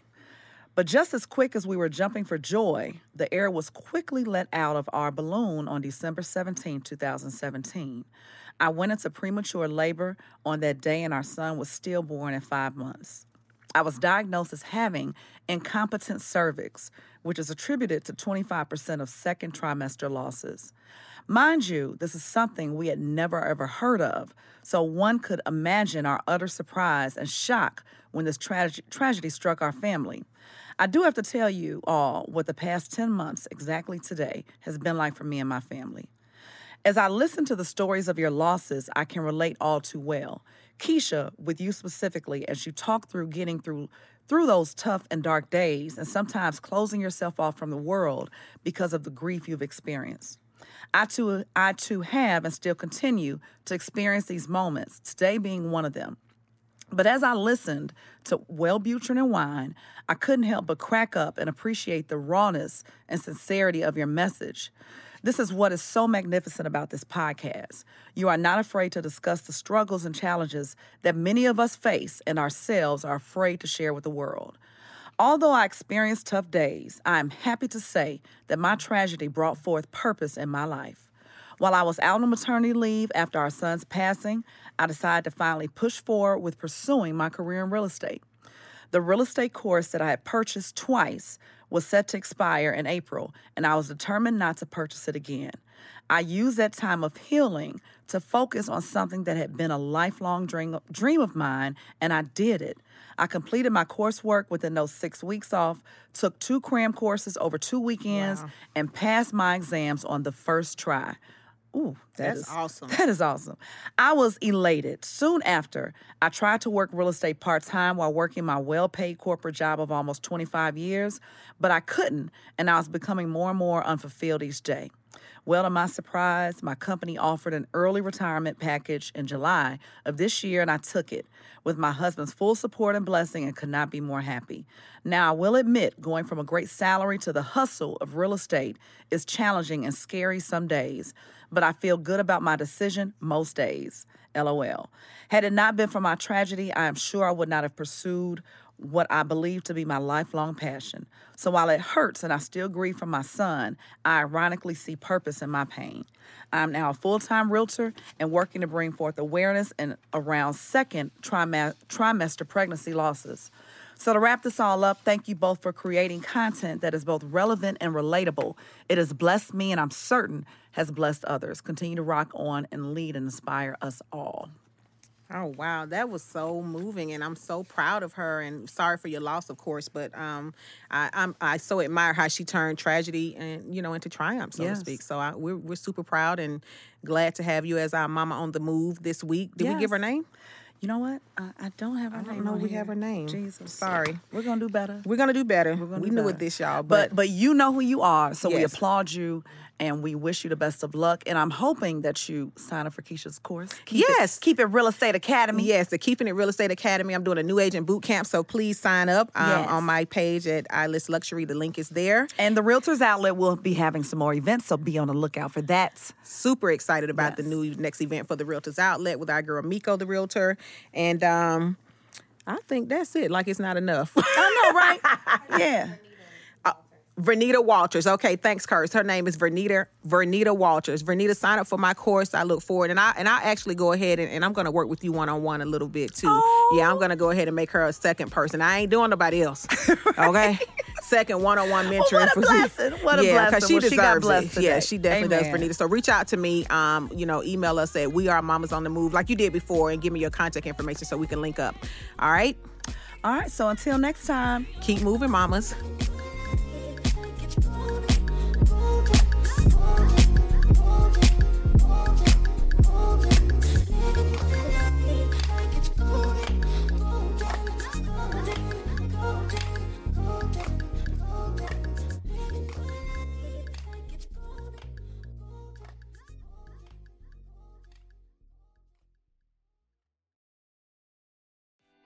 B: But just as quick as we were jumping for joy, the air was quickly let out of our balloon on December 17, 2017. I went into premature labor on that day, and our son was stillborn at five months. I was diagnosed as having incompetent cervix, which is attributed to 25% of second trimester losses. Mind you, this is something we had never ever heard of, so one could imagine our utter surprise and shock when this trage- tragedy struck our family. I do have to tell you all what the past 10 months, exactly today, has been like for me and my family. As I listen to the stories of your losses, I can relate all too well. Keisha, with you specifically, as you talk through getting through through those tough and dark days and sometimes closing yourself off from the world because of the grief you've experienced. I too, I too have and still continue to experience these moments, today being one of them. But as I listened to Wellbutrin and Wine, I couldn't help but crack up and appreciate the rawness and sincerity of your message. This is what is so magnificent about this podcast. You are not afraid to discuss the struggles and challenges that many of us face and ourselves are afraid to share with the world. Although I experienced tough days, I am happy to say that my tragedy brought forth purpose in my life. While I was out on maternity leave after our son's passing, I decided to finally push forward with pursuing my career in real estate. The real estate course that I had purchased twice was set to expire in April, and I was determined not to purchase it again. I used that time of healing to focus on something that had been a lifelong dream, dream of mine, and I did it. I completed my coursework within those six weeks off, took two cram courses over two weekends, and passed my exams on the first try. Ooh, that
C: That's
B: is-
C: awesome.
B: That is awesome. I was elated. Soon after, I tried to work real estate part time while working my well paid corporate job of almost 25 years, but I couldn't, and I was becoming more and more unfulfilled each day. Well, to my surprise, my company offered an early retirement package in July of this year, and I took it with my husband's full support and blessing and could not be more happy. Now, I will admit, going from a great salary to the hustle of real estate is challenging and scary some days, but I feel good about my decision most days. LOL. Had it not been for my tragedy, I am sure I would not have pursued what I believe to be my lifelong passion. So while it hurts and I still grieve for my son, I ironically see purpose in my pain. I'm now a full time realtor and working to bring forth awareness and around second trimester pregnancy losses. So, to wrap this all up, thank you both for creating content that is both relevant and relatable. It has blessed me and I'm certain has blessed others. Continue to rock on and lead and inspire us all.
C: Oh wow, that was so moving, and I'm so proud of her. And sorry for your loss, of course, but um, I I'm, I so admire how she turned tragedy and you know into triumph, so
B: Yes.
C: to speak. So I, we're we're super proud and glad to have you as our mama on the move this week. Did we give her name?
B: You know what? I, I don't have her
C: I don't
B: name.
C: know we
B: here.
C: have her name.
B: Jesus.
C: Sorry.
B: We're gonna do better.
C: We're gonna do better.
B: We're gonna
C: we
B: do
C: knew
B: better.
C: it this y'all,
B: But
C: but,
B: but you know who you are, so we applaud you and we wish you the best of luck. And I'm hoping that you sign up for Keisha's course. Keep it-
C: Yes.
B: keep it Real Estate Academy.
C: Yes, the Keeping It Real Estate Academy. I'm doing a new agent boot camp, so please sign up um,
B: Yes.
C: on my page at iList Luxury. The link is there.
B: And the Realtors Outlet will be having some more events, so be on the lookout for that.
C: super excited about the new next event for the Realtors Outlet with our girl Miko, the Realtor, and um, I think that's it. Like it's not enough.
B: I know, right? yeah.
C: Vernita Walters. Okay, thanks, Curse. Her name is Vernita Vernita Walters. Vernita, sign up for my course. I look forward, and I and I actually go ahead and, and I'm going to work with you one on one a little bit too. Yeah, I'm going to go ahead and make her a second person. I ain't doing nobody else. Okay, second one-on-one mentoring.
B: what a
C: for
B: blessing. What a
C: yeah,
B: blessing.
C: she
B: Well, she got
C: deserves
B: blessed
C: it. Yeah, she definitely does, Vernita. So reach out to me. Um, you know, email us at we are mamas on the move like you did before, and give me your contact information so we can link up. All right,
B: All right, so until next time.
C: keep moving, mamas.